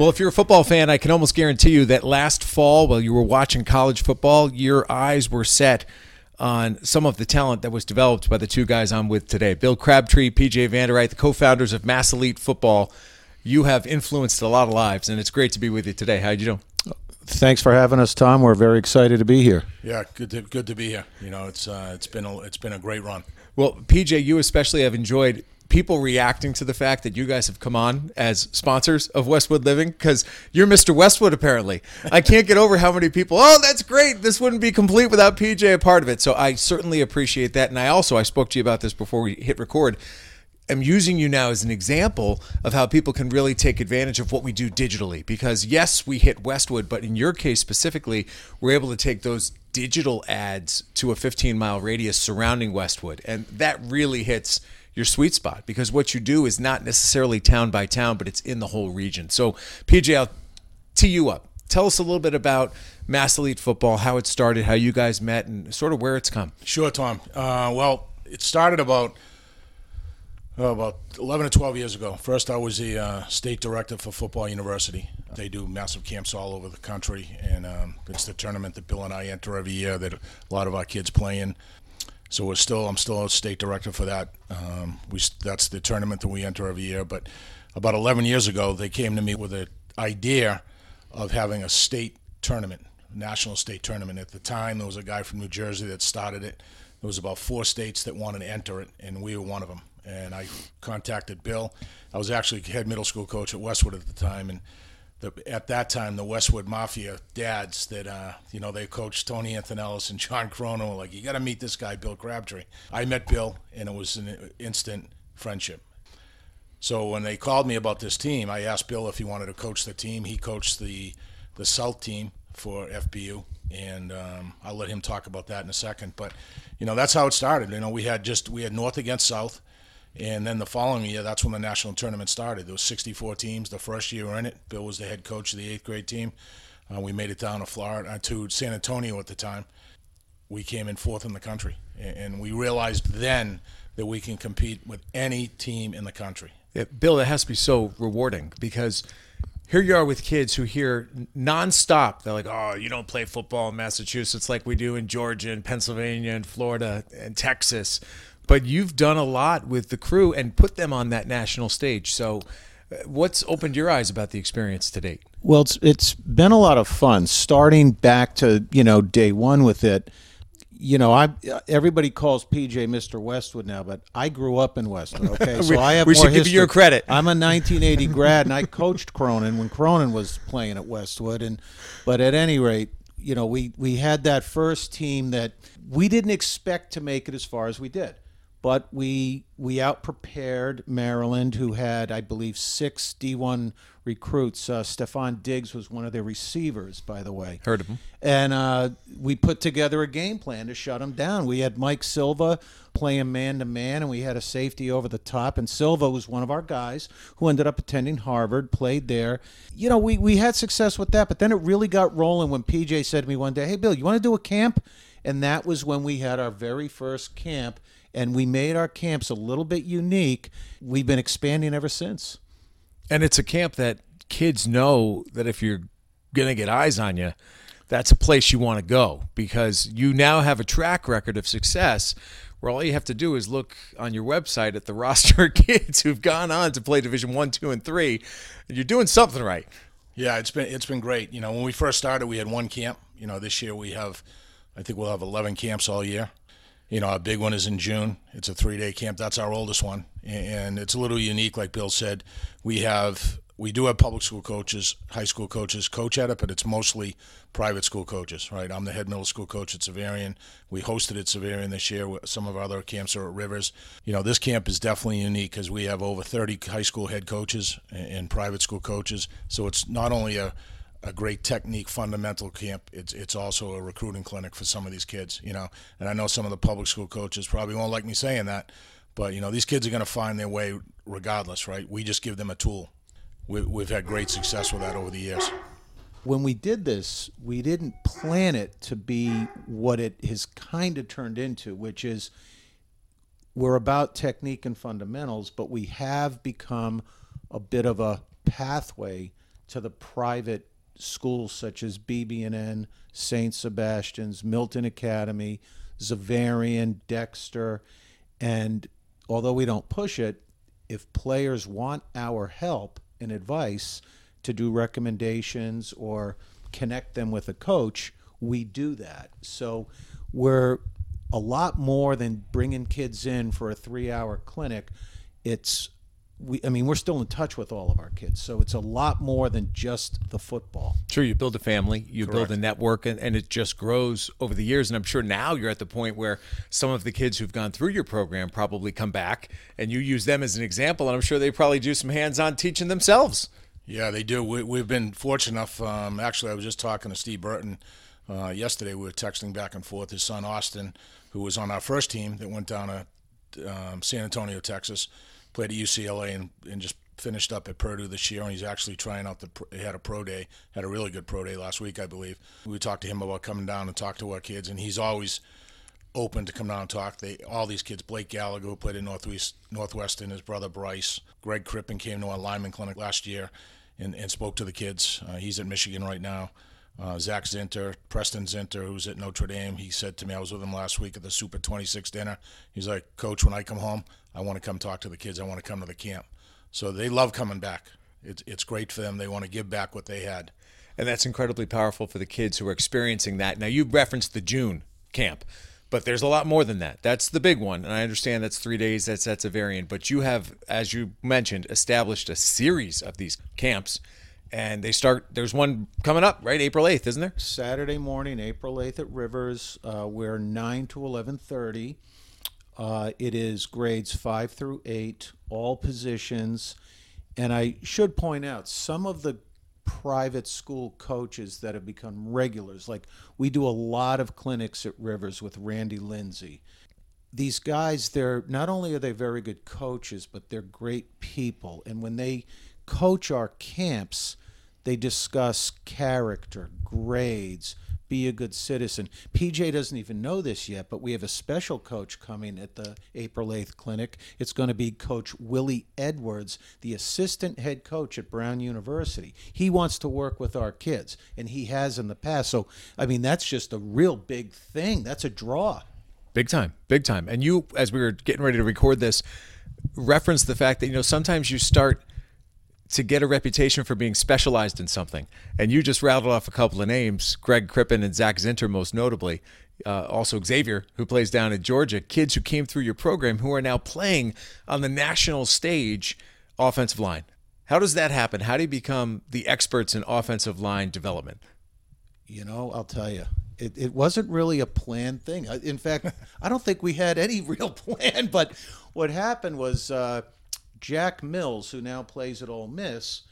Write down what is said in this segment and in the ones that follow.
Well, if you're a football fan, I can almost guarantee you that last fall, while you were watching college football, your eyes were set on some of the talent that was developed by the two guys I'm with today Bill Crabtree, PJ Vande Rydt, the co founders of Mass Elite Football. You have influenced a lot of lives, and it's great to be with you today. How do you do? Thanks for having us, Tom. We're very excited to be here. Yeah, good to, good to be here. You know, it's uh, it's been a, it's been a great run. Well, PJ, you especially have enjoyed people reacting to the fact that you guys have come on as sponsors of Westwood Living because you're Mr. Westwood, apparently. I can't get over how many people, oh, that's great. This wouldn't be complete without PJ a part of it. So I certainly appreciate that. And I also, I spoke to you about this before we hit record. I'm using you now as an example of how people can really take advantage of what we do digitally. Because yes, we hit Westwood, but in your case specifically, we're able to take those digital ads to a 15 mile radius surrounding Westwood. And that really hits your sweet spot because what you do is not necessarily town by town, but it's in the whole region. So, PJ, I'll tee you up. Tell us a little bit about Mass Elite Football, how it started, how you guys met, and sort of where it's come. Sure, Tom. Uh, well, it started about Oh, about 11 or 12 years ago. First, I was the uh, state director for Football University. They do massive camps all over the country, and um, it's the tournament that Bill and I enter every year that a lot of our kids play in. So we're still, I'm still a state director for that. Um, we that's the tournament that we enter every year. But about 11 years ago, they came to me with an idea of having a state tournament, national state tournament. At the time, there was a guy from New Jersey that started it. There was about four states that wanted to enter it, and we were one of them and I contacted Bill. I was actually head middle school coach at Westwood at the time, and the, at that time, the Westwood Mafia dads that uh, you know they coached Tony Antonellis and John were like, "You got to meet this guy, Bill Crabtree." I met Bill, and it was an instant friendship. So when they called me about this team, I asked Bill if he wanted to coach the team. He coached the the South team for FBU, and um, I'll let him talk about that in a second. But you know that's how it started. You know we had just we had North against South and then the following year, that's when the national tournament started. There was 64 teams. The first year we were in it, Bill was the head coach of the eighth grade team. Uh, we made it down to Florida, uh, to San Antonio at the time. We came in fourth in the country, and we realized then that we can compete with any team in the country. Yeah, Bill, that has to be so rewarding because here you are with kids who hear nonstop. They're like, "Oh, you don't play football in Massachusetts like we do in Georgia and Pennsylvania and Florida and Texas." But you've done a lot with the crew and put them on that national stage. So, uh, what's opened your eyes about the experience to date? Well, it's it's been a lot of fun starting back to you know day one with it. You know, I everybody calls PJ Mr. Westwood now, but I grew up in Westwood. Okay, so I have we more should history. give you your credit. I'm a 1980 grad, and I coached Cronin when Cronin was playing at Westwood. And but at any rate, you know, we we had that first team that we didn't expect to make it as far as we did but we we outprepared Maryland, who had, I believe, six D1 recruits. Uh, Stefon Diggs was one of their receivers, by the way. Heard of him. And uh, we put together a game plan to shut him down. We had Mike Silva playing man to man, and we had a safety over the top. And Silva was one of our guys who ended up attending Harvard, played there. You know, we, we had success with that, but then it really got rolling when PJ said to me one day, Hey, Bill, you want to do a camp? And that was when we had our very first camp and we made our camps a little bit unique. We've been expanding ever since. And it's a camp that kids know that if you're going to get eyes on you, that's a place you want to go because you now have a track record of success where all you have to do is look on your website at the roster of kids who've gone on to play division 1 2 and 3 and you're doing something right yeah it's been it's been great you know when we first started we had one camp you know this year we have i think we'll have 11 camps all year you know, our big one is in June. It's a three day camp. That's our oldest one. And it's a little unique, like Bill said. We have we do have public school coaches, high school coaches coach at it, but it's mostly private school coaches, right? I'm the head middle school coach at Xaverian. We hosted at Xaverian this year. Some of our other camps are at Rivers. You know, this camp is definitely unique because we have over 30 high school head coaches and private school coaches. So it's not only a a great technique fundamental camp. It's it's also a recruiting clinic for some of these kids, you know. And I know some of the public school coaches probably won't like me saying that, but you know these kids are going to find their way regardless, right? We just give them a tool. We, we've had great success with that over the years. When we did this, we didn't plan it to be what it has kind of turned into, which is we're about technique and fundamentals, but we have become a bit of a pathway to the private schools such as BB&N, St. Sebastian's, Milton Academy, Xaverian, Dexter, and although we don't push it, if players want our help and advice to do recommendations or connect them with a coach, we do that. So we're a lot more than bringing kids in for a three-hour clinic. It's we, I mean, we're still in touch with all of our kids, so it's a lot more than just the football. Sure, you build a family, you build a network, and, and it just grows over the years. And I'm sure now you're at the point where some of the kids who've gone through your program probably come back and you use them as an example. And I'm sure they probably do some hands on teaching themselves. Yeah, they do. We, we've been fortunate enough. Um, actually, I was just talking to Steve Burton uh, yesterday. We were texting back and forth. His son, Austin, who was on our first team that went down to um, San Antonio, Texas played at UCLA and, and just finished up at Purdue this year, and he's actually trying out the. He had a pro day, had a really good pro day last week, I believe. We talked to him about coming down and talk to our kids, and he's always open to come down and talk. They all these kids, Blake Gallagher, who played in Northwest Northwestern, his brother Bryce, Greg Crippen came to our lineman clinic last year, and, and spoke to the kids. Uh, he's at Michigan right now. Uh, Zach Zinter, Preston Zinter, who's at Notre Dame, he said to me, I was with him last week at the Super 26 dinner. He's like, Coach, when I come home, I want to come talk to the kids. I want to come to the camp. So they love coming back. It's, it's great for them. They want to give back what they had. And that's incredibly powerful for the kids who are experiencing that. Now, you referenced the June camp, but there's a lot more than that. That's the big one. And I understand that's three days, that's, that's a variant. But you have, as you mentioned, established a series of these camps and they start there's one coming up right? April 8th isn't there? Saturday morning april 8th at rivers uh, we're 9 to 11.30 uh, it is grades 5 through 8 all positions. And i should point out some of the private school coaches that have become regulars like we do a lot of clinics at rivers with randy lindsay. These guys they're not only are they very good coaches but they're great people. And when they coach our camps they discuss character, grades, be a good citizen. PJ doesn't even know this yet, but we have a special coach coming at the April 8th clinic. It's going to be Coach Willie Edwards, the assistant head coach at Brown University. He wants to work with our kids, and he has in the past. So, I mean, that's just a real big thing. That's a draw. Big time, big time. And you, as we were getting ready to record this, referenced the fact that, you know, sometimes you start to get a reputation for being specialized in something. And you just rattled off a couple of names Greg Crippen and Zach Zinter, most notably. Uh, also, Xavier, who plays down at Georgia, kids who came through your program who are now playing on the national stage offensive line. How does that happen? How do you become the experts in offensive line development? You know, I'll tell you, it, it wasn't really a planned thing. In fact, I don't think we had any real plan. But what happened was, uh, Jack Mills, who now plays at Ole Miss,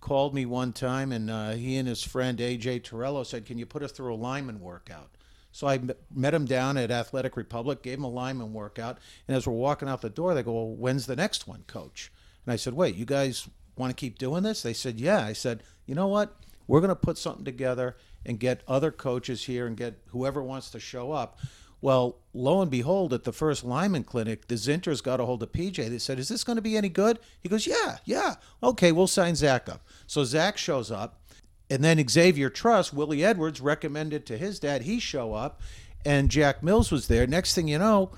called me one time, and uh, he and his friend AJ Torello said, "Can you put us through a lineman workout?" So I met him down at Athletic Republic, gave him a lineman workout, and as we're walking out the door, they go, "Well, when's the next one, Coach?" And I said, "Wait, you guys want to keep doing this?" They said, "Yeah." I said, "You know what? We're going to put something together and get other coaches here and get whoever wants to show up." Well, lo and behold, at the first lineman clinic, the Zinters got a hold of PJ. They said, Is this going to be any good? He goes, Yeah, yeah. Okay, we'll sign Zach up. So Zach shows up. And then Xavier Truss, Willie Edwards, recommended to his dad he show up. And Jack Mills was there. Next thing you know,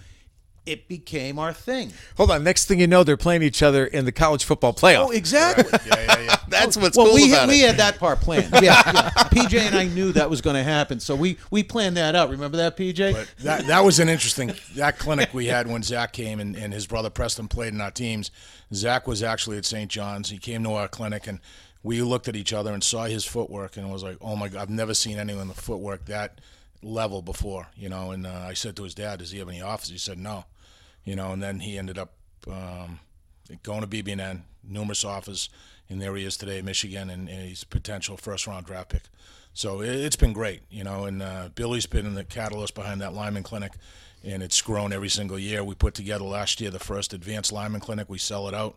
it became our thing. Hold on. Next thing you know, they're playing each other in the college football playoff. Oh, exactly. yeah, yeah, yeah. That's what's well, cool we about had, it. we had that part planned. Yeah, yeah. PJ and I knew that was going to happen, so we we planned that out. Remember that, PJ? But that that was an interesting that clinic we had when Zach came and, and his brother Preston played in our teams. Zach was actually at St. John's. He came to our clinic and we looked at each other and saw his footwork and was like, oh my god, I've never seen anyone with footwork that level before, you know. And uh, I said to his dad, does he have any offers? He said no, you know. And then he ended up um, going to BB&N, numerous offers, and there he is today, Michigan, and, and he's a potential first round draft pick. So it, it's been great, you know. And uh, Billy's been the catalyst behind that lineman clinic, and it's grown every single year. We put together last year the first advanced lineman clinic. We sell it out.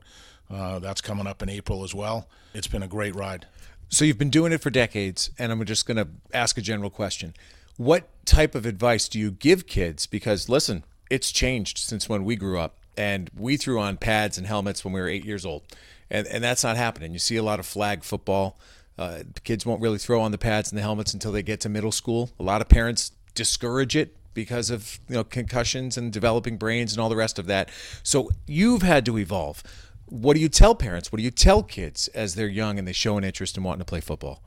Uh, that's coming up in April as well. It's been a great ride. So you've been doing it for decades, and I'm just going to ask a general question. What type of advice do you give kids? Because listen, it's changed since when we grew up, and we threw on pads and helmets when we were eight years old, and and that's not happening. You see a lot of flag football. Uh, kids won't really throw on the pads and the helmets until they get to middle school. A lot of parents discourage it because of you know concussions and developing brains and all the rest of that. So you've had to evolve. What do you tell parents? What do you tell kids as they're young and they show an interest in wanting to play football?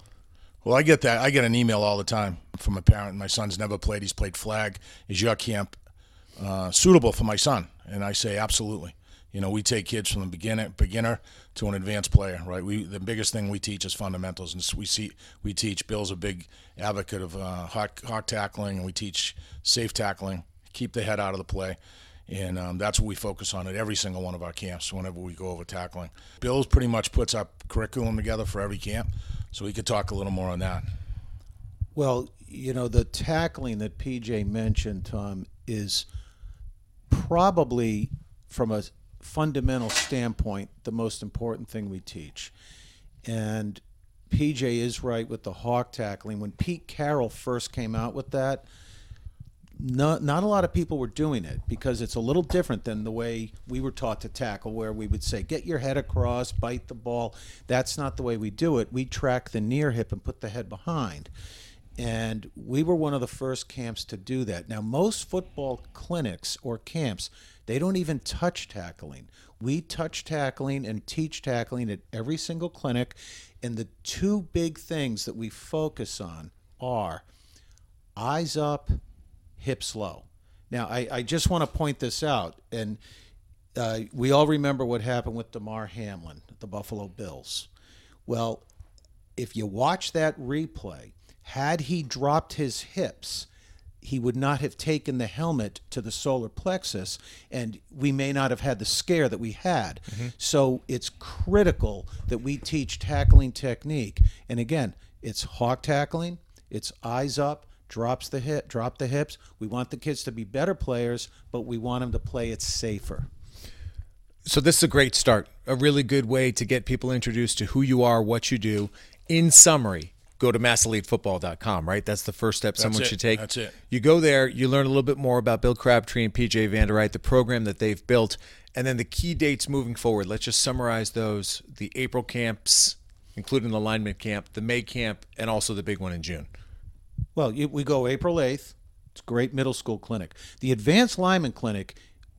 Well, I get that. I get an email all the time from a parent. My son's never played. He's played flag. Is your camp uh, suitable for my son? And I say absolutely. You know, we take kids from the beginner beginner to an advanced player, right? We the biggest thing we teach is fundamentals, and we see we teach. Bill's a big advocate of uh, hawk hawk tackling, and we teach safe tackling, keep the head out of the play, and um, that's what we focus on at every single one of our camps. Whenever we go over tackling, Bill's pretty much puts our curriculum together for every camp, so we could talk a little more on that. Well, you know, the tackling that PJ mentioned, Tom, is probably from a fundamental standpoint the most important thing we teach. And PJ is right with the hawk tackling. When Pete Carroll first came out with that, not, not a lot of people were doing it because it's a little different than the way we were taught to tackle, where we would say, get your head across, bite the ball. That's not the way we do it. We track the near hip and put the head behind. And we were one of the first camps to do that. Now, most football clinics or camps, they don't even touch tackling. We touch tackling and teach tackling at every single clinic. And the two big things that we focus on are eyes up, hips low. Now, I, I just want to point this out. And uh, we all remember what happened with Damar Hamlin, the Buffalo Bills. Well, if you watch that replay, had he dropped his hips, he would not have taken the helmet to the solar plexus, and we may not have had the scare that we had. Mm-hmm. So it's critical that we teach tackling technique. And again, it's hawk tackling, it's eyes up, drops the hip, drop the hips. We want the kids to be better players, but we want them to play it safer. So this is a great start, a really good way to get people introduced to who you are, what you do. In summary, go to masselitefootball.com, right? That's the first step That's someone it. should take. That's it. You go there, you learn a little bit more about Bill Crabtree and PJ Vande Rydt, the program that they've built, and then the key dates moving forward. Let's just summarize those the April camps, including the lineman camp, the May camp, and also the big one in June. Well, we go April 8th. It's a great middle school clinic. The advanced lineman clinic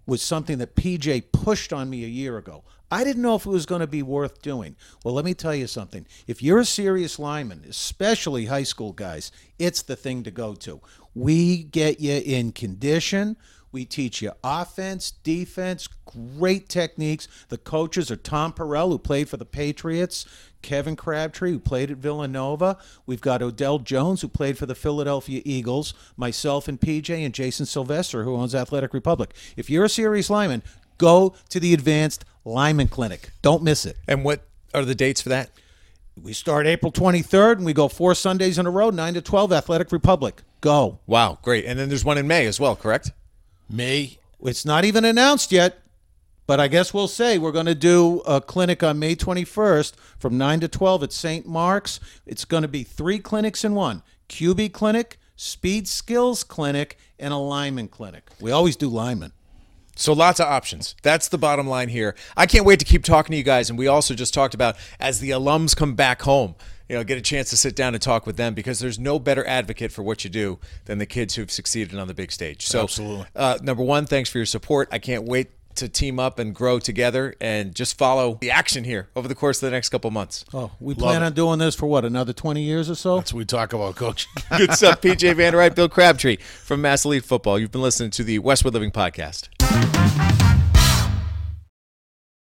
was something that PJ pushed on me a year ago. I didn't know if it was going to be worth doing. Well, let me tell you something. If you're a serious lineman, especially high school guys, it's the thing to go to. We get you in condition. We teach you offense, defense, great techniques. The coaches are Tom Perrell, who played for the Patriots, Kevin Crabtree, who played at Villanova. We've got Odell Jones, who played for the Philadelphia Eagles, myself and PJ, and Jason Sylvester, who owns Athletic Republic. If you're a serious lineman, go to the Advanced Lineman Clinic. Don't miss it. And what are the dates for that? We start April 23rd and we go four Sundays in a row, 9 to 12, Athletic Republic. Go. Wow, great. And then there's one in May as well, correct? May. It's not even announced yet, but I guess we'll say we're going to do a clinic on May 21st from 9 to 12 at St. Mark's. It's going to be three clinics in one QB clinic, speed skills clinic, and a lineman clinic. We always do lineman. So lots of options. That's the bottom line here. I can't wait to keep talking to you guys. And we also just talked about as the alums come back home, you know, get a chance to sit down and talk with them because there's no better advocate for what you do than the kids who've succeeded on the big stage. So, Absolutely. Uh, number one, thanks for your support. I can't wait to team up and grow together and just follow the action here over the course of the next couple months. Oh, we plan it. on doing this for what, another 20 years or so? That's what we talk about, Coach. Good stuff. PJ Van Vande Rydt, Bill Crabtree from Mass Elite Football. You've been listening to the Westwood Living Podcast.